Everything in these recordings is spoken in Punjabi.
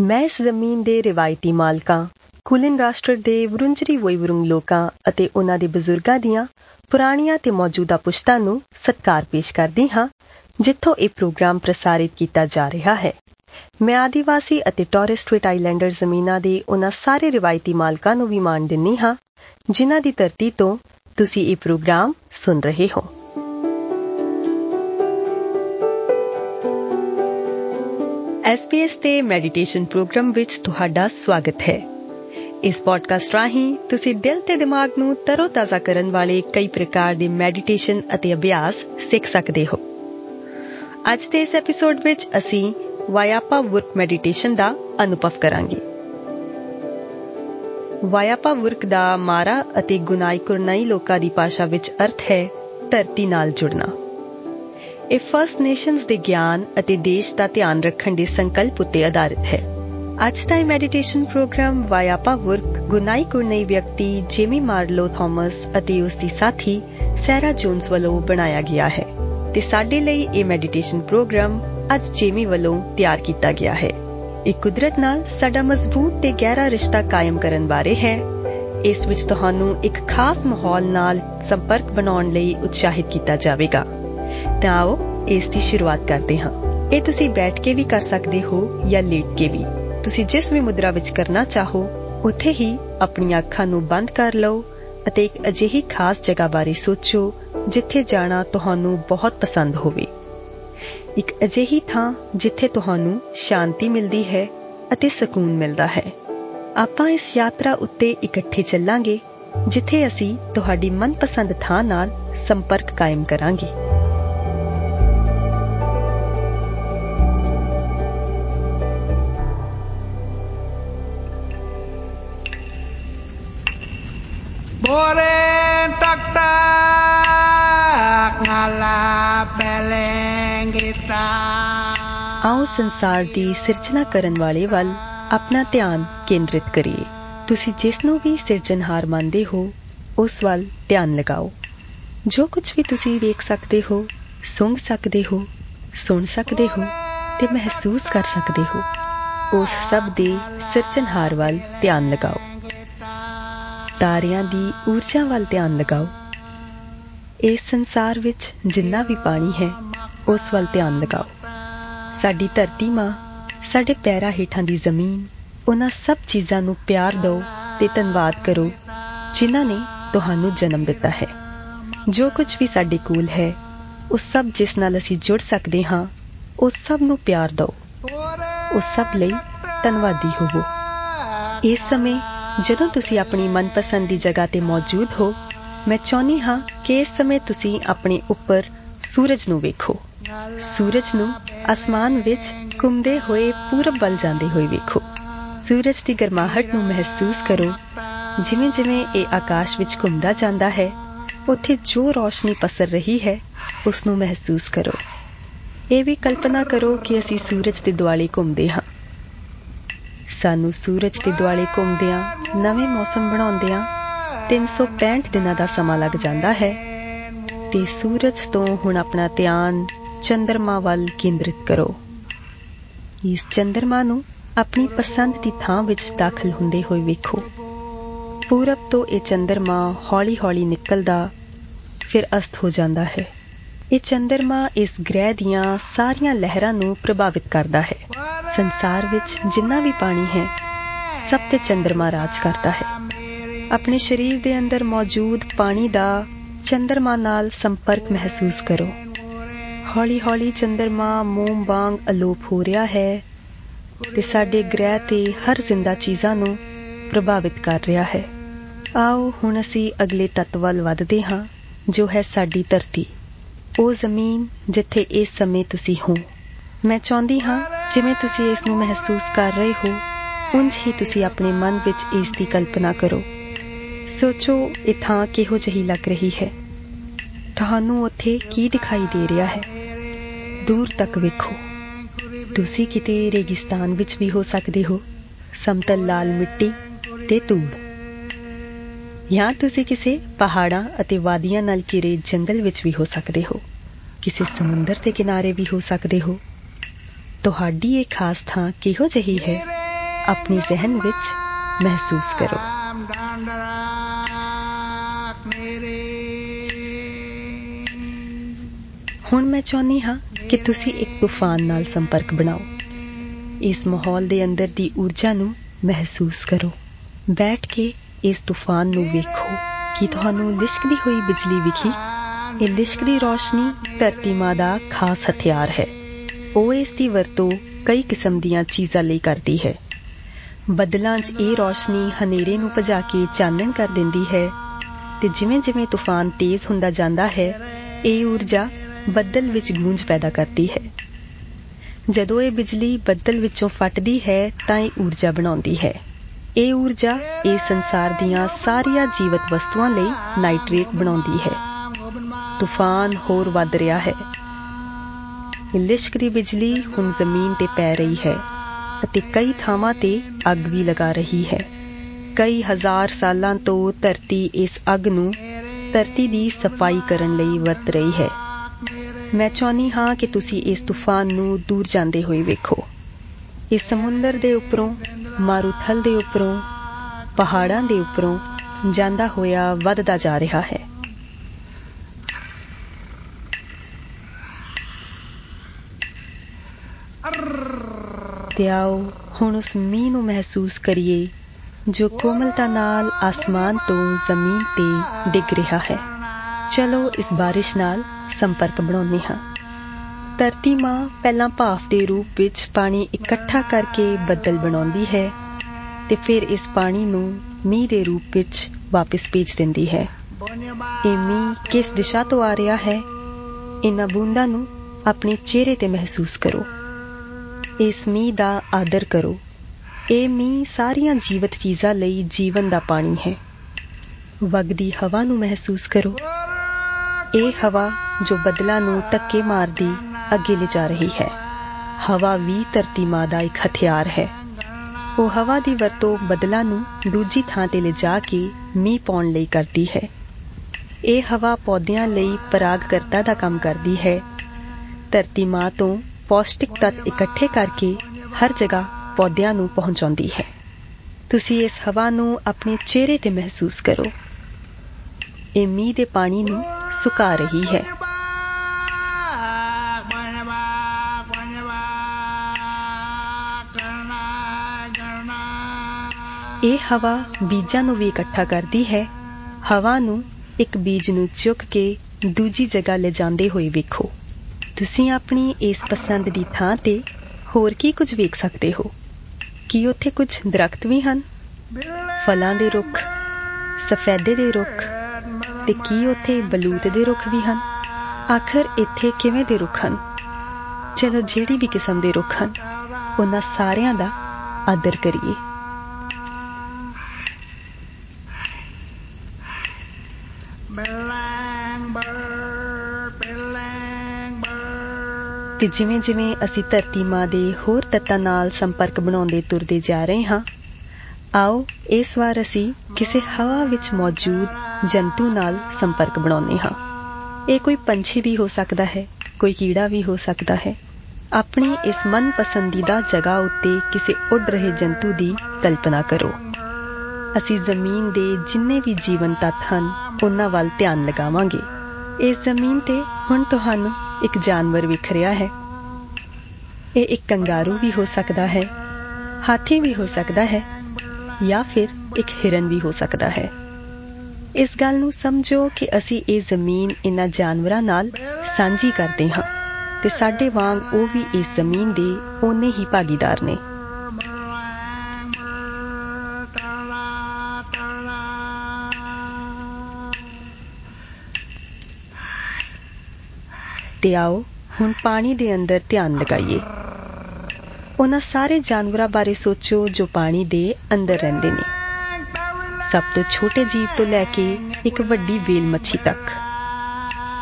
ਮੈਂ ਇਸ ਜ਼ਮੀਨ ਦੇ ਰਿਵਾਇਤੀ ਮਾਲਕਾਂ, ਕੁਲਿਨ ਰਾਸ਼ਟਰ ਦੇ ਵਰੁੰਜਰੀ ਵੋਇਵਰੁੰਗ ਲੋਕਾਂ ਅਤੇ ਉਹਨਾਂ ਦੇ ਬਜ਼ੁਰਗਾਂ ਦੀਆਂ ਪੁਰਾਣੀਆਂ ਤੇ ਮੌਜੂਦਾ ਪੁਸ਼ਤਾਂ ਨੂੰ ਸਤਿਕਾਰ ਪੇਸ਼ ਕਰਦੀ ਹਾਂ, ਜਿੱਥੋਂ ਇਹ ਪ੍ਰੋਗਰਾਮ ਪ੍ਰਸਾਰਿਤ ਕੀਤਾ ਜਾ ਰਿਹਾ ਹੈ। ਮੈਂ ਆਦੀਵਾਸੀ ਅਤੇ ਟੋਰਸ ਸਟ੍ਰੇਟ ਆਈਲੈਂਡਰ ਜ਼ਮੀਨਾਂ ਦੇ ਉਹਨਾਂ ਸਾਰੇ ਰਿਵਾਇਤੀ ਮਾਲਕਾਂ ਨੂੰ ਵੀ ਮਾਣ ਦਿੰਨੀ ਹਾਂ, ਜਿਨ੍ਹਾਂ ਦੀ ਧਰਤੀ ਤੋਂ ਤੁਸੀਂ ਇਹ ਪ੍ਰੋਗਰਾਮ ਸੁਣ ਰਹੇ ਹੋ। SBS ਤੇ ਮੈਡੀਟੇਸ਼ਨ ਪ੍ਰੋਗਰਾਮ ਵਿੱਚ ਤੁਹਾਡਾ ਸਵਾਗਤ ਹੈ। ਇਸ ਪੋਡਕਾਸਟ ਰਾਹੀਂ ਤੁਸੀਂ ਦਿਲ ਤੇ ਦਿਮਾਗ ਨੂੰ ਤਰੋਤਾਜ਼ਾ ਕਰਨ ਵਾਲੇ ਕਈ ਪ੍ਰਕਾਰ ਦੇ ਮੈਡੀਟੇਸ਼ਨ ਅਤੇ ਅਭਿਆਸ ਸਿੱਖ ਸਕਦੇ ਹੋ। ਅੱਜ ਦੇ ਇਸ ਐਪੀਸੋਡ ਵਿੱਚ ਅਸੀਂ ਵਾਇਆਪਾ ਵਰਕ ਮੈਡੀਟੇਸ਼ਨ ਦਾ ਅਨੁਭਵ ਕਰਾਂਗੇ। ਵਾਇਆਪਾ ਵਰਕ ਦਾ ਮਾਰਾ ਅਤੇ ਗੁਨਾਈ ਕੁਰਨਾਈ ਲੋਕਾਂ ਦੀ ਭਾਸ਼ਾ ਵਿੱਚ ਅਰਥ ਹੈ ਧਰਤੀ ਨਾਲ ਜੁੜਨਾ। ਇਹ ਫਰਸਟ ਨੇਸ਼ਨਸ ਦੇ ਗਿਆਨ ਅਤੇ ਦੇਸ਼ ਦਾ ਧਿਆਨ ਰੱਖਣ ਦੇ ਸੰਕਲਪ ਉੱਤੇ ਆਧਾਰਿਤ ਹੈ। ਅੱਜ ਦਾ ਮੈਡੀਟੇਸ਼ਨ ਪ੍ਰੋਗਰਾਮ ਵਾਇਆਪਾ ਵਰਕ ਗੁਨਾਈ ਕੁਰਨਾਈ ਵਿਅਕਤੀ ਜੇਮੀ ਮਾਰਲੋ ਥਾਮਸ ਅਤੇ ਉਸ ਦੀ ਸਾਥੀ ਸੈਰਾ ਜੋਨਸ ਵੱਲੋਂ ਬਣਾਇਆ ਗਿਆ ਹੈ ਤੇ ਸਾਡੇ ਲਈ ਇਹ ਮੈਡੀਟੇਸ਼ਨ ਪ੍ਰੋਗਰਾਮ ਅੱਜ ਜੇਮੀ ਵੱਲੋਂ ਤਿਆਰ ਕੀਤਾ ਗਿਆ ਹੈ। ਇਹ ਕੁਦਰਤ ਨਾਲ ਸਾਡਾ ਮਜ਼ਬੂਤ ਤੇ ਗਹਿਰਾ ਰਿਸ਼ਤਾ ਕਾਇਮ ਕਰਨ ਬਾਰੇ ਹੈ। ਇਸ ਵਿੱਚ ਤੁਹਾਨੂੰ ਇੱਕ ਖਾਸ ਮਾਹੌਲ ਨਾਲ ਸੰਪਰਕ ਬਣਾਉਣ ਲਈ ਉਤਸ਼ਾਹਿਤ ਕੀਤਾ ਜਾਵੇਗਾ। ਤਾਂ ਆਓ ਇਸ ਦੀ ਸ਼ੁਰੂਆਤ ਕਰਦੇ ਹਾਂ। ਇਹ ਤੁਸੀਂ ਬੈਠ ਕੇ ਵੀ ਕਰ ਸਕਦੇ ਹੋ ਜਾਂ ਲੇਟ ਕੇ ਵੀ। ਤੁਸੀਂ ਜਿਸ ਵੀ ਮੁਦਰਾ ਵਿੱਚ ਕਰਨਾ ਚਾਹੋ, ਉੱਥੇ ਹੀ ਆਪਣੀਆਂ ਅੱਖਾਂ ਨੂੰ ਬੰਦ ਕਰ ਲਓ ਅਤੇ ਇੱਕ ਅਜਿਹੀ ਖਾਸ ਜਗ੍ਹਾ ਬਾਰੇ ਸੋਚੋ, ਜਿੱਥੇ ਜਾਣਾ ਤੁਹਾਨੂੰ ਬਹੁਤ ਪਸੰਦ ਹੋਵੇ। ਇੱਕ ਅਜਿਹੀ ਥਾਂ ਜਿੱਥੇ ਤੁਹਾਨੂੰ ਸ਼ਾਂਤੀ ਮਿਲਦੀ ਹੈ ਅਤੇ ਸਕੂਨ ਮਿਲਦਾ ਹੈ। ਆਪਾਂ ਇਸ ਯਾਤਰਾ ਉੱਤੇ ਇਕੱਠੇ ਚੱਲਾਂਗੇ, ਜਿੱਥੇ ਅਸੀਂ ਤੁਹਾਡੀ ਮਨਪਸੰਦ ਥਾਂ ਨਾਲ ਸੰਪਰਕ ਕਾਇਮ ਕਰਾਂਗੇ। Boren tak tak, ngala peleng kita. ਆਓ ਸੰਸਾਰ ਦੀ ਸਿਰਜਣਾ ਕਰਨ ਵਾਲੇ ਵੱਲ ਆਪਣਾ ਧਿਆਨ ਕੇਂਦਰਿਤ ਕਰੀਏ ਤੁਸੀਂ ਜਿਸ ਨੂੰ ਵੀ ਸਿਰਜਣਹਾਰ ਮੰਨਦੇ ਹੋ ਉਸ ਵੱਲ ਧਿਆਨ ਲਗਾਓ ਜੋ ਕੁਝ ਵੀ ਤੁਸੀਂ ਦੇਖ ਸਕਦੇ ਹੋ ਸੁਣ ਸਕਦੇ ਹੋ ਸੁਣ ਸਕਦੇ ਹੋ ਤੇ ਮਹਿਸੂਸ ਕਰ ਸਕਦੇ ਹੋ ਉਸ ਸਭ ਦੇ ਸਿਰਜਣਹਾਰ ਵੱਲ ਧਿਆਨ ਲਗਾਓ ਤਾਰਿਆਂ ਦੀ ਊਰਜਾ ਵੱਲ ਧਿਆਨ ਲਗਾਓ। ਇਸ ਸੰਸਾਰ ਵਿੱਚ ਜਿੰਨਾ ਵੀ ਪਾਣੀ ਹੈ, ਉਸ ਵੱਲ ਧਿਆਨ ਲਗਾਓ। ਸਾਡੀ ਧਰਤੀ ਮਾਂ, ਸਾਡੇ ਪੈਰਾਂ ਹੇਠਾਂ ਦੀ ਜ਼ਮੀਨ, ਉਹਨਾਂ ਸਭ ਚੀਜ਼ਾਂ ਨੂੰ ਪਿਆਰ ਦਿਓ ਤੇ ਧੰਨਵਾਦ ਕਰੋ, ਜਿਨ੍ਹਾਂ ਨੇ ਤੁਹਾਨੂੰ ਜਨਮ ਦਿੱਤਾ ਹੈ। ਜੋ ਕੁਝ ਵੀ ਸਾਡੇ ਕੋਲ ਹੈ ਉਸ ਸਭ ਜਿਸ ਨਾਲ ਅਸੀਂ ਜੁੜ ਸਕਦੇ ਹਾਂ ਉਸ ਸਭ ਨੂੰ ਪਿਆਰ ਦਿਓ। ਉਸ ਸਭ ਲਈ ਧੰਨਵਾਦੀ ਹੋਵੋ। ਇਸ ਸਮੇਂ ਜਦੋਂ ਤੁਸੀਂ ਆਪਣੀ ਮਨਪਸੰਦ ਦੀ ਜਗ੍ਹਾ ਤੇ ਮੌਜੂਦ ਹੋ, ਮੈਂ ਚਾਹੁੰਦੀ ਹਾਂ ਕਿ ਇਸ ਸਮੇਂ ਤੁਸੀਂ ਆਪਣੇ ਉੱਪਰ ਸੂਰਜ ਨੂੰ ਵੇਖੋ। ਸੂਰਜ ਨੂੰ ਅਸਮਾਨ ਵਿੱਚ ਘੁੰਮਦੇ ਹੋਏ ਪੂਰਬ ਵੱਲ ਜਾਂਦੇ ਹੋਏ ਵੇਖੋ। ਸੂਰਜ ਦੀ ਗਰਮਾਹਟ ਨੂੰ ਮਹਿਸੂਸ ਕਰੋ। ਜਿਵੇਂ ਜਿਵੇਂ ਇਹ ਆਕਾਸ਼ ਵਿੱਚ ਘੁੰਮਦਾ ਜਾਂਦਾ ਹੈ, ਉੱਥੇ ਜੋ ਰੋਸ਼ਨੀ ਪਸਰ ਰਹੀ ਹੈ, ਉਸ ਨੂੰ ਮਹਿਸੂਸ ਕਰੋ। ਇਹ ਵੀ ਕਲਪਨਾ ਕਰੋ ਕਿ ਅਸੀਂ ਸੂਰਜ ਦੇ ਦੁਆਲੇ ਘੁੰਮਦੇ ਹਾਂ। ਸਾਨੂੰ ਸੂਰਜ ਦੇ ਦੁਆਲੇ ਘੁੰਮਦਿਆਂ, ਨਵੇਂ ਮੌਸਮ ਬਣਾਉਂਦਿਆਂ 365 ਦਿਨਾਂ ਦਾ ਸਮਾਂ ਲੱਗ ਜਾਂਦਾ ਹੈ ਤੇ ਸੂਰਜ ਤੋਂ ਹੁਣ ਆਪਣਾ ਧਿਆਨ ਚੰਦਰਮਾ ਵੱਲ ਕੇਂਦਰਿਤ ਕਰੋ। ਇਸ ਚੰਦਰਮਾ ਨੂੰ ਆਪਣੀ ਪਸੰਦ ਦੀ ਥਾਂ ਵਿੱਚ ਦਾਖਲ ਹੁੰਦੇ ਹੋਏ ਵੇਖੋ। ਪੂਰਬ ਤੋਂ ਇਹ ਚੰਦਰਮਾ ਹੌਲੀ-ਹੌਲੀ ਨਿਕਲਦਾ, ਫਿਰ ਅਸਤ ਹੋ ਜਾਂਦਾ ਹੈ। ਇਹ ਚੰਦਰਮਾ ਇਸ ਗ੍ਰਹਿ ਦੀਆਂ ਸਾਰੀਆਂ ਲਹਿਰਾਂ ਨੂੰ ਪ੍ਰਭਾਵਿਤ ਕਰਦਾ ਹੈ। ਸੰਸਾਰ ਵਿੱਚ ਜਿੰਨਾ ਵੀ ਪਾਣੀ ਹੈ, ਸਭ ਤੇ ਚੰਦਰਮਾ ਰਾਜ ਕਰਦਾ ਹੈ। ਆਪਣੇ ਸਰੀਰ ਦੇ ਅੰਦਰ ਮੌਜੂਦ ਪਾਣੀ ਦਾ ਚੰਦਰਮਾ ਨਾਲ ਸੰਪਰਕ ਮਹਿਸੂਸ ਕਰੋ। ਹੌਲੀ-ਹੌਲੀ ਚੰਦਰਮਾ ਮੋਮ ਵਾਂਗ ਅਲੋਪ ਹੋ ਰਿਹਾ ਹੈ ਤੇ ਸਾਡੇ ਗ੍ਰਹਿ ਤੇ ਹਰ ਜ਼ਿੰਦਾ ਚੀਜ਼ਾਂ ਨੂੰ ਪ੍ਰਭਾਵਿਤ ਕਰ ਰਿਹਾ ਹੈ। ਆਓ ਹੁਣ ਅਸੀਂ ਅਗਲੇ ਤੱਤ ਵੱਲ ਵਧਦੇ ਹਾਂ, ਜੋ ਹੈ ਸਾਡੀ ਧਰਤੀ। ਉਹ ਜ਼ਮੀਨ ਜਿੱਥੇ ਇਸ ਸਮੇਂ ਤੁਸੀਂ ਹੋ। ਮੈਂ ਚਾਹੁੰਦੀ ਹਾਂ ਜਿਵੇਂ ਤੁਸੀਂ ਇਸ ਨੂੰ ਮਹਿਸੂਸ ਕਰ ਰਹੇ ਹੋ ਉੰਜ ਹੀ ਤੁਸੀਂ ਆਪਣੇ ਮਨ ਵਿੱਚ ਇਸ ਦੀ ਕਲਪਨਾ ਕਰੋ। ਸੋਚੋ, ਇਹ ਥਾਂ ਕਿਹੋ ਜਿਹੀ ਲੱਗ ਰਹੀ ਹੈ। ਤੁਹਾਨੂੰ ਉੱਥੇ ਕੀ ਦਿਖਾਈ ਦੇ ਰਿਹਾ ਹੈ? ਦੂਰ ਤੱਕ ਵੇਖੋ। ਤੁਸੀਂ ਕਿਤੇ ਰੇਗਿਸਤਾਨ ਵਿੱਚ ਵੀ ਹੋ ਸਕਦੇ ਹੋ। ਸਮਤਲ ਲਾਲ ਮਿੱਟੀ ਤੇ ਧੂੜ। ਜਾਂ ਤੁਸੀਂ ਕਿਸੇ ਪਹਾੜਾਂ ਅਤੇ ਵਾਦੀਆਂ ਨਾਲ ਘਿਰੇ ਜੰਗਲ ਵਿੱਚ ਵੀ ਹੋ ਸਕਦੇ ਹੋ। ਕਿਸੇ ਸਮੁੰਦਰ ਦੇ ਕਿਨਾਰੇ ਵੀ ਹੋ ਸਕਦੇ ਹੋ। ਤੁਹਾਡੀ ਇਹ ਖਾਸ ਥਾਂ ਕਿਹੋ ਜਿਹੀ ਹੈ? ਆਪਣੇ ਜ਼ਿਹਨ ਵਿੱਚ ਮਹਿਸੂਸ ਕਰੋ। ਹੁਣ ਮੈਂ ਚਾਹੁੰਦੀ ਹਾਂ ਕਿ ਤੁਸੀਂ ਇੱਕ ਤੂਫਾਨ ਨਾਲ ਸੰਪਰਕ ਬਣਾਓ। ਇਸ ਮਾਹੌਲ ਦੇ ਅੰਦਰ ਦੀ ਊਰਜਾ ਨੂੰ ਮਹਿਸੂਸ ਕਰੋ। ਬੈਠ ਕੇ ਇਸ ਤੂਫਾਨ ਨੂੰ ਵੇਖੋ ਕਿ ਤੁਹਾਨੂੰ ਲਿਸ਼ਕਦੀ ਹੋਈ ਬਿਜਲੀ ਵਿਖੀ ਇਹ ਲਿਸ਼ਕਦੀ ਰੋਸ਼ਨੀ ਧਰਤੀ ਮਾਂ ਦਾ ਖਾਸ ਹਥਿਆਰ ਹੈ। ਉਹ ਇਸ ਦੀ ਵਰਤੋਂ ਕਈ ਕਿਸਮ ਦੀਆਂ ਚੀਜ਼ਾਂ ਲਈ ਕਰਦੀ ਹੈ। ਬੱਦਲਾਂ 'ਚ ਇਹ ਰੋਸ਼ਨੀ ਹਨੇਰੇ ਨੂੰ ਭਜਾ ਕੇ ਚਾਨਣ ਕਰ ਦਿੰਦੀ ਹੈ ਤੇ ਜਿਵੇਂ-ਜਿਵੇਂ ਤੂਫਾਨ ਤੇਜ਼ ਹੁੰਦਾ ਜਾਂਦਾ ਹੈ, ਇਹ ਊਰਜਾ ਬੱਦਲ ਵਿੱਚ ਗੂੰਜ ਪੈਦਾ ਕਰਦੀ ਹੈ। ਜਦੋਂ ਇਹ ਬਿਜਲੀ ਬੱਦਲ ਵਿੱਚੋਂ ਫਟਦੀ ਹੈ ਤਾਂ ਇਹ ਊਰਜਾ ਬਣਾਉਂਦੀ ਹੈ। ਇਹ ਊਰਜਾ ਇਸ ਸੰਸਾਰ ਦੀਆਂ ਸਾਰੀਆਂ ਜੀਵਤ ਵਸਤੂਆਂ ਲਈ ਨਾਈਟ੍ਰੇਟ ਬਣਾਉਂਦੀ ਹੈ। ਤੂਫਾਨ ਹੋਰ ਵੱਧ ਰਿਹਾ ਹੈ। ਇਹ ਲਿਸ਼ਕਦੀ ਬਿਜਲੀ ਹੁਣ ਜ਼ਮੀਨ ਤੇ ਪੈ ਰਹੀ ਹੈ ਅਤੇ ਕਈ ਥਾਵਾਂ ਤੇ ਅੱਗ ਵੀ ਲਗਾ ਰਹੀ ਹੈ। ਕਈ ਹਜ਼ਾਰ ਸਾਲਾਂ ਤੋਂ ਧਰਤੀ ਇਸ ਅੱਗ ਨੂੰ ਧਰਤੀ ਦੀ ਸਫ਼ਾਈ ਕਰਨ ਲਈ ਵਰਤ ਰਹੀ ਹੈ। ਮੈਂ ਚਾਹਨੀ ਹਾਂ ਕਿ ਤੁਸੀਂ ਇਸ ਤੂਫਾਨ ਨੂੰ ਦੂਰ ਜਾਂਦੇ ਹੋਏ ਵੇਖੋ। ਇਸ ਸਮੁੰਦਰ ਦੇ ਉੱਪਰੋਂ, ਮਾਰੂਥਲ ਦੇ ਉੱਪਰੋਂ, ਪਹਾੜਾਂ ਦੇ ਉੱਪਰੋਂ ਜਾਂਦਾ ਹੋਇਆ ਵੱਧਦਾ ਜਾ ਰਿਹਾ ਹੈ। ਤੇ ਆਓ, ਹੁਣ ਉਸ ਮੀਂਹ ਨੂੰ ਮਹਿਸੂਸ ਕਰੀਏ, ਜੋ ਕੋਮਲਤਾ ਨਾਲ ਆਸਮਾਨ ਤੋਂ ਜ਼ਮੀਨ ਤੇ ਡਿੱਗ ਰਿਹਾ ਹੈ। ਚਲੋ ਇਸ ਬਾਰਿਸ਼ ਨਾਲ ਸੰਪਰਕ ਬਣਾਉਂਦੇ ਹਾਂ। ਧਰਤੀ ਮਾਂ ਪਹਿਲਾਂ ਭਾਫ ਦੇ ਰੂਪ ਵਿੱਚ ਪਾਣੀ ਇਕੱਠਾ ਕਰਕੇ ਬੱਦਲ ਬਣਾਉਂਦੀ ਹੈ ਤੇ ਫਿਰ ਇਸ ਪਾਣੀ ਨੂੰ ਮੀਂਹ ਦੇ ਰੂਪ ਵਿੱਚ ਵਾਪਸ ਭੇਜ ਦਿੰਦੀ ਹੈ। ਇਹ ਮੀਂਹ ਕਿਸ ਦਿਸ਼ਾ ਤੋਂ ਆ ਰਿਹਾ ਹੈ? ਇਹਨਾਂ ਬੂੰਦਾਂ ਨੂੰ ਆਪਣੇ ਚਿਹਰੇ ਤੇ ਮਹਿਸੂਸ ਕਰੋ। ਇਸ ਮੀਂਹ ਦਾ ਆਦਰ ਕਰੋ। ਇਹ ਮੀਂਹ ਸਾਰੀਆਂ ਜੀਵਤ ਚੀਜ਼ਾਂ ਲਈ ਜੀਵਨ ਦਾ ਪਾਣੀ ਹੈ। ਵਗਦੀ ਹਵਾ ਨੂੰ ਮਹਿਸੂਸ ਕਰੋ। ਇਹ ਹਵਾ ਜੋ ਬਦਲਾਂ ਨੂੰ ਧੱਕੇ ਮਾਰਦੀ ਅੱਗੇ ਲਿਜਾ ਰਹੀ ਹੈ। ਹਵਾ ਵੀ ਧਰਤੀ ਮਾਂ ਦਾ ਇੱਕ ਹਥਿਆਰ ਹੈ। ਉਹ ਹਵਾ ਦੀ ਵਰਤੋਂ ਬਦਲਾਂ ਨੂੰ ਦੂਜੀ ਥਾਂ ਤੇ ਲਿਜਾ ਕੇ ਮੀਂਹ ਪਾਉਣ ਲਈ ਕਰਦੀ ਹੈ। ਇਹ ਹਵਾ ਪੌਦਿਆਂ ਲਈ ਪਰਾਗਕਰਤਾ ਦਾ ਕੰਮ ਕਰਦੀ ਹੈ। ਧਰਤੀ ਮਾਂ ਤੋਂ ਪੌਸ਼ਟਿਕ ਤੱਤ ਇਕੱਠੇ ਕਰਕੇ ਹਰ ਜਗ੍ਹਾ ਪੌਦਿਆਂ ਨੂੰ ਪਹੁੰਚਾਉਂਦੀ ਹੈ। ਤੁਸੀਂ ਇਸ ਹਵਾ ਨੂੰ ਆਪਣੇ ਚਿਹਰੇ ਤੇ ਮਹਿਸੂਸ ਕਰੋ। ਇਹ ਮੀਂਹ ਦੇ ਪਾਣੀ ਨੂੰ ਸੁਕਾ ਰਹੀ ਹੈ। ਇਹ ਹਵਾ ਬੀਜਾਂ ਨੂੰ ਵੀ ਇਕੱਠਾ ਕਰਦੀ ਹੈ। ਹਵਾ ਨੂੰ ਇੱਕ ਬੀਜ ਨੂੰ ਚੁੱਕ ਕੇ ਦੂਜੀ ਜਗ੍ਹਾ ਲੈ ਜਾਂਦੇ ਹੋਏ ਵੇਖੋ। ਤੁਸੀਂ ਆਪਣੀ ਇਸ ਪਸੰਦ ਦੀ ਥਾਂ ਤੇ ਹੋਰ ਕੀ ਕੁਝ ਵੇਖ ਸਕਦੇ ਹੋ? ਕੀ ਉੱਥੇ ਕੁਝ ਦਰਖਤ ਵੀ ਹਨ? ਫਲਾਂ ਦੇ ਰੁੱਖ, ਸਫੈਦੇ ਦੇ ਰੁੱਖ ਤੇ ਕੀ ਉੱਥੇ ਬਲੂਤ ਦੇ ਰੁੱਖ ਵੀ ਹਨ? ਆਖਰ ਇੱਥੇ ਕਿਵੇਂ ਦੇ ਰੁੱਖ ਹਨ? ਚਲੋ ਜਿਹੜੀ ਵੀ ਕਿਸਮ ਦੇ ਰੁੱਖ ਹਨ, ਉਹਨਾਂ ਸਾਰਿਆਂ ਦਾ ਆਦਰ ਕਰੀਏ। ਤੇ ਜਿਵੇਂ ਜਿਵੇਂ ਅਸੀਂ ਧਰਤੀ ਮਾਂ ਦੇ ਹੋਰ ਤੱਤਾਂ ਨਾਲ ਸੰਪਰਕ ਬਣਾਉਂਦੇ ਤੁਰਦੇ ਜਾ ਰਹੇ ਹਾਂ, ਆਓ ਇਸ ਵਾਰ ਅਸੀਂ ਕਿਸੇ ਹਵਾ ਵਿੱਚ ਮੌਜੂਦ ਜੰਤੂ ਨਾਲ ਸੰਪਰਕ ਬਣਾਉਂਦੇ ਹਾਂ। ਇਹ ਕੋਈ ਪੰਛੀ ਵੀ ਹੋ ਸਕਦਾ ਹੈ, ਕੋਈ ਕੀੜਾ ਵੀ ਹੋ ਸਕਦਾ ਹੈ। ਆਪਣੀ ਇਸ ਮਨ ਪਸੰਦੀਦਾ ਜਗ੍ਹਾ ਉੱਤੇ ਕਿਸੇ ਉੱਡ ਰਹੇ ਜੰਤੂ ਦੀ ਕਲਪਨਾ ਕਰੋ। ਅਸੀਂ ਜ਼ਮੀਨ ਦੇ ਜਿੰਨੇ ਵੀ ਜੀਵਨ ਤੱਤ ਹਨ, ਉਹਨਾਂ ਵੱਲ ਧਿਆਨ ਲਗਾਵਾਂਗੇ। ਇਸ ਜ਼ਮੀਨ ਤੇ ਹੁਣ ਤੁਹਾਨੂੰ ਇੱਕ ਜਾਨਵਰ ਵਿਖ ਰਿਹਾ ਹੈ। ਇਹ ਇੱਕ ਕੰਗਾਰੂ ਵੀ ਹੋ ਸਕਦਾ ਹੈ, ਹਾਥੀ ਵੀ ਹੋ ਸਕਦਾ ਹੈ, ਜਾਂ ਫਿਰ ਇੱਕ ਹਿਰਨ ਵੀ ਹੋ ਸਕਦਾ ਹੈ। ਇਸ ਗੱਲ ਨੂੰ ਸਮਝੋ ਕਿ ਅਸੀਂ ਇਹ ਜ਼ਮੀਨ ਇਹਨਾਂ ਜਾਨਵਰਾਂ ਨਾਲ ਸਾਂਝੀ ਕਰਦੇ ਹਾਂ ਤੇ ਸਾਡੇ ਵਾਂਗ ਉਹ ਵੀ ਇਸ ਜ਼ਮੀਨ ਦੇ ਓਨੇ ਹੀ ਭਾਗੀਦਾਰ ਨੇ। ਤੇ ਆਓ, ਹੁਣ ਪਾਣੀ ਦੇ ਅੰਦਰ ਧਿਆਨ ਲਗਾਈਏ। ਉਹਨਾਂ ਸਾਰੇ ਜਾਨਵਰਾਂ ਬਾਰੇ ਸੋਚੋ ਜੋ ਪਾਣੀ ਦੇ ਅੰਦਰ ਰਹਿੰਦੇ ਨੇ। ਸਭ ਤੋਂ ਛੋਟੇ ਜੀਵ ਤੋਂ ਲੈ ਕੇ ਇੱਕ ਵੱਡੀ ਵੇਲ ਮੱਛੀ ਤੱਕ।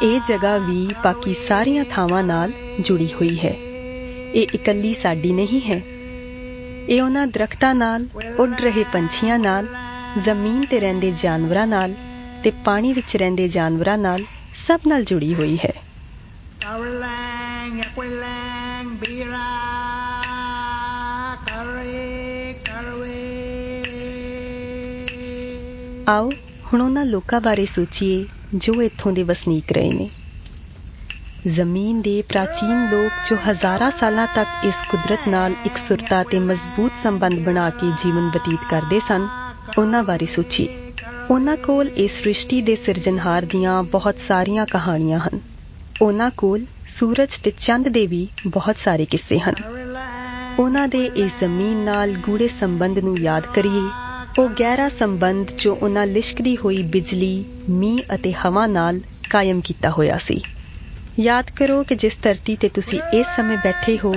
ਇਹ ਜਗ੍ਹਾ ਵੀ ਬਾਕੀ ਸਾਰੀਆਂ ਥਾਵਾਂ ਨਾਲ ਜੁੜੀ ਹੋਈ ਹੈ। ਇਹ ਇਕੱਲੀ ਸਾਡੀ ਨਹੀਂ ਹੈ। ਇਹ ਉਹਨਾਂ ਦਰਖਤਾਂ ਨਾਲ, ਉੱਡ ਰਹੇ ਪੰਛੀਆਂ ਨਾਲ, ਜ਼ਮੀਨ ਤੇ ਰਹਿੰਦੇ ਜਾਨਵਰਾਂ ਨਾਲ ਤੇ ਪਾਣੀ ਵਿੱਚ ਰਹਿੰਦੇ ਜਾਨਵਰਾਂ ਨਾਲ ਸਭ ਨਾਲ ਜੁੜੀ ਹੋਈ ਹੈ। Karelang, Yakwelang, Bira, Kare, Karwe। ਆਓ ਹੁਣ ਉਹਨਾਂ ਲੋਕਾਂ ਬਾਰੇ ਸੋਚੀਏ ਜੋ ਇੱਥੋਂ ਦੇ ਵਸਨੀਕ ਰਹੇ ਨੇ। ਜ਼ਮੀਨ ਦੇ ਪ੍ਰਾਚੀਨ ਲੋਕ ਜੋ ਹਜ਼ਾਰਾਂ ਸਾਲਾਂ ਤੱਕ ਇਸ ਕੁਦਰਤ ਨਾਲ ਇੱਕ ਸੁਰਤਾ ਤੇ ਮਜ਼ਬੂਤ ਸੰਬੰਧ ਬਣਾ ਕੇ ਜੀਵਨ ਬਤੀਤ ਕਰਦੇ ਸਨ ਉਹਨਾਂ ਬਾਰੇ ਸੋਚੀਏ। ਉਹਨਾਂ ਕੋਲ ਇਸ ਸ੍ਰਿਸ਼ਟੀ ਦੇ ਸਿਰਜਣਹਾਰ ਦੀਆਂ ਬਹੁਤ ਸਾਰੀਆਂ ਕਹਾਣੀਆਂ ਹਨ। ਉਹਨਾਂ ਕੋਲ ਸੂਰਜ ਤੇ ਚੰਦ ਦੇ ਵੀ ਬਹੁਤ ਸਾਰੇ ਕਿੱਸੇ ਹਨ। ਉਹਨਾਂ ਦੇ ਇਸ ਜ਼ਮੀਨ ਨਾਲ ਗੂੜੇ ਸੰਬੰਧ ਨੂੰ ਯਾਦ ਕਰੀਏ। ਉਹ ਗਹਿਰਾ ਸੰਬੰਧ ਜੋ ਉਹਨਾਂ ਲਿਸ਼ਕਦੀ ਹੋਈ ਬਿਜਲੀ, ਮੀਂਹ ਅਤੇ ਹਵਾ ਨਾਲ ਕਾਇਮ ਕੀਤਾ ਹੋਇਆ ਸੀ। ਯਾਦ ਕਰੋ ਕਿ ਜਿਸ ਧਰਤੀ ਤੇ ਤੁਸੀਂ ਇਸ ਸਮੇਂ ਬੈਠੇ ਹੋ,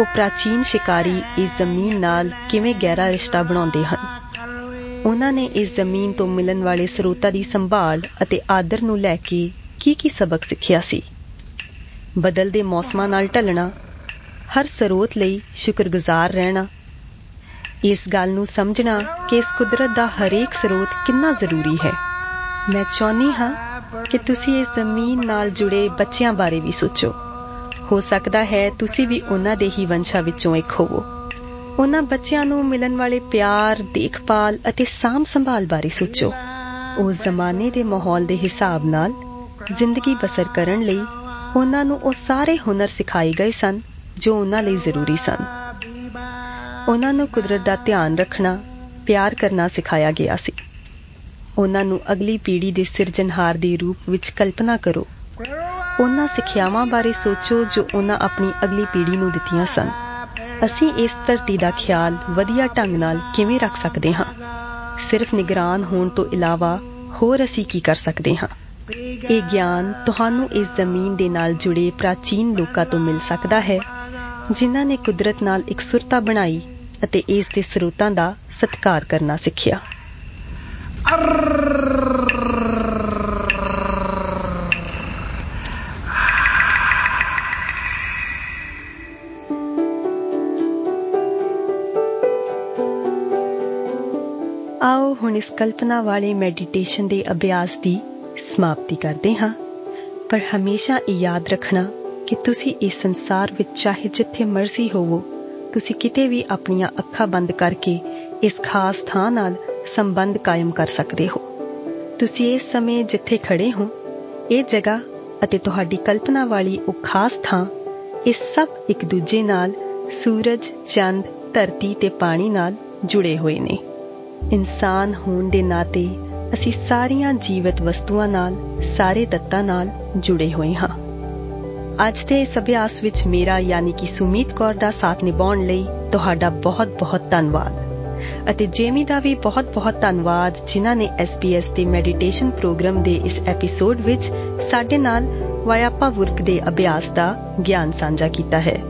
ਉਹ ਪ੍ਰਾਚੀਨ ਸ਼ਿਕਾਰੀ ਇਸ ਜ਼ਮੀਨ ਨਾਲ ਕਿਵੇਂ ਗਹਿਰਾ ਰਿਸ਼ਤਾ ਬਣਾਉਂਦੇ ਹਨ। ਉਹਨਾਂ ਨੇ ਇਸ ਜ਼ਮੀਨ ਤੋਂ ਮਿਲਣ ਵਾਲੇ ਸਰੋਤਾਂ ਦੀ ਸੰਭਾਲ ਅਤੇ ਆਦਰ ਨੂੰ ਲੈ ਕੇ ਕੀ ਕੀ ਸਬਕ ਸਿੱਖਿਆ ਸੀ? ਬਦਲਦੇ ਮੌਸਮਾਂ ਨਾਲ ਢਲਣਾ, ਹਰ ਸਰੋਤ ਲਈ ਸ਼ੁਕਰਗੁਜ਼ਾਰ ਰਹਿਣਾ। ਇਸ ਗੱਲ ਨੂੰ ਸਮਝਣਾ ਕਿ ਇਸ ਕੁਦਰਤ ਦਾ ਹਰੇਕ ਸਰੋਤ ਕਿੰਨਾ ਜ਼ਰੂਰੀ ਹੈ। ਮੈਂ ਚਾਹਨੀ ਹਾਂ ਕਿ ਤੁਸੀਂ ਇਸ ਜ਼ਮੀਨ ਨਾਲ ਜੁੜੇ ਬੱਚਿਆਂ ਬਾਰੇ ਵੀ ਸੋਚੋ। ਹੋ ਸਕਦਾ ਹੈ ਤੁਸੀਂ ਵੀ ਉਹਨਾਂ ਦੇ ਹੀ ਵੰਸ਼ਾਂ ਵਿੱਚੋਂ ਇੱਕ ਹੋਵੋ। ਉਹਨਾਂ ਬੱਚਿਆਂ ਨੂੰ ਮਿਲਣ ਵਾਲੇ ਪਿਆਰ, ਦੇਖਭਾਲ ਅਤੇ ਸਾਂਭ ਸੰਭਾਲ ਬਾਰੇ ਸੋਚੋ। ਉਸ ਜ਼ਮਾਨੇ ਦੇ ਮਾਹੌਲ ਦੇ ਹਿਸਾਬ ਨਾਲ ਜ਼ਿੰਦਗੀ ਬਸਰ ਕਰਨ ਲਈ ਉਹਨਾਂ ਨੂੰ ਉਹ ਸਾਰੇ ਹੁਨਰ ਸਿਖਾਏ ਗਏ ਸਨ ਜੋ ਉਹਨਾਂ ਲਈ ਜ਼ਰੂਰੀ ਸਨ। ਉਹਨਾਂ ਨੂੰ ਕੁਦਰਤ ਦਾ ਧਿਆਨ ਰੱਖਣਾ, ਪਿਆਰ ਕਰਨਾ ਸਿਖਾਇਆ ਗਿਆ ਸੀ। ਉਹਨਾਂ ਨੂੰ ਅਗਲੀ ਪੀੜ੍ਹੀ ਦੇ ਸਿਰਜਣਹਾਰ ਦੇ ਰੂਪ ਵਿੱਚ ਕਲਪਨਾ ਕਰੋ। ਉਹਨਾਂ ਸਿੱਖਿਆਵਾਂ ਬਾਰੇ ਸੋਚੋ ਜੋ ਉਹਨਾਂ ਆਪਣੀ ਅਗਲੀ ਪੀੜ੍ਹੀ ਨੂੰ ਦਿੱਤੀਆਂ ਸਨ। ਅਸੀਂ ਇਸ ਧਰਤੀ ਦਾ ਖਿਆਲ ਵਧੀਆ ਢੰਗ ਨਾਲ ਕਿਵੇਂ ਰੱਖ ਸਕਦੇ ਹਾਂ? ਸਿਰਫ ਨਿਗਰਾਨ ਹੋਣ ਤੋਂ ਇਲਾਵਾ ਹੋਰ ਅਸੀਂ ਕੀ ਕਰ ਸਕਦੇ ਹਾਂ? ਇਹ ਗਿਆਨ ਤੁਹਾਨੂੰ ਇਸ ਜ਼ਮੀਨ ਦੇ ਨਾਲ ਜੁੜੇ ਪ੍ਰਾਚੀਨ ਲੋਕਾਂ ਤੋਂ ਮਿਲ ਸਕਦਾ ਹੈ, ਜਿਨ੍ਹਾਂ ਨੇ ਕੁਦਰਤ ਨਾਲ ਇਕਸੁਰਤਾ ਬਣਾਈ ਅਤੇ ਇਸ ਦੇ ਸਰੋਤਾਂ ਦਾ ਸਤਿਕਾਰ ਕਰਨਾ ਸਿੱਖਿਆ। ਆਓ ਹੁਣ ਇਸ ਕਲਪਨਾ ਵਾਲੇ ਮੈਡੀਟੇਸ਼ਨ ਦੇ ਅਭਿਆਸ ਦੀ ਸਮਾਪਤੀ ਕਰਦੇ ਹਾਂ। ਪਰ ਹਮੇਸ਼ਾ ਇਹ ਯਾਦ ਰੱਖਣਾ ਕਿ ਤੁਸੀਂ ਇਸ ਸੰਸਾਰ ਵਿੱਚ ਚਾਹੇ ਜਿੱਥੇ ਮਰਜ਼ੀ ਹੋਵੋ, ਤੁਸੀਂ ਕਿਤੇ ਵੀ ਆਪਣੀਆਂ ਅੱਖਾਂ ਬੰਦ ਕਰਕੇ ਇਸ ਖਾਸ ਥਾਂ ਨਾਲ ਸੰਬੰਧ ਕਾਇਮ ਕਰ ਸਕਦੇ ਹੋ। ਤੁਸੀਂ ਇਸ ਸਮੇਂ ਜਿੱਥੇ ਖੜੇ ਹੋ, ਇਹ ਜਗ੍ਹਾ ਅਤੇ ਤੁਹਾਡੀ ਕਲਪਨਾ ਵਾਲੀ ਉਹ ਖਾਸ ਥਾਂ, ਇਹ ਸਭ ਇੱਕ ਦੂਜੇ ਨਾਲ ਸੂਰਜ, ਚੰਦ, ਧਰਤੀ ਤੇ ਪਾਣੀ ਨਾਲ ਜੁੜੇ ਹੋਏ ਨੇ। ਇਨਸਾਨ ਹੋਣ ਦੇ ਨਾਤੇ ਅਸੀਂ ਸਾਰੀਆਂ ਜੀਵਤ ਵਸਤੂਆਂ ਨਾਲ, ਸਾਰੇ ਤੱਤਾਂ ਨਾਲ ਜੁੜੇ ਹੋਏ ਹਾਂ। ਅੱਜ ਦੇ ਇਸ ਅਭਿਆਸ ਵਿੱਚ ਮੇਰਾ ਯਾਨੀ ਕਿ ਸੁਮੀਤ ਕੌਰ ਦਾ ਸਾਥ ਨਿਭਾਉਣ ਲਈ ਤੁਹਾਡਾ ਬਹੁਤ-ਬਹੁਤ ਧੰਨਵਾਦ। ਅਤੇ ਜੇਮੀ ਦਾ ਵੀ ਬਹੁਤ-ਬਹੁਤ ਧੰਨਵਾਦ, ਜਿਨ੍ਹਾਂ ਨੇ SPS ਦੇ ਮੈਡੀਟੇਸ਼ਨ ਪ੍ਰੋਗਰਾਮ ਦੇ ਇਸ ਐਪੀਸੋਡ ਵਿੱਚ ਸਾਡੇ ਨਾਲ ਵਾਇਆਪਾ ਵਰਕ ਦੇ ਅਭਿਆਸ ਦਾ ਗਿਆਨ ਸਾਂਝਾ ਕੀਤਾ ਹੈ।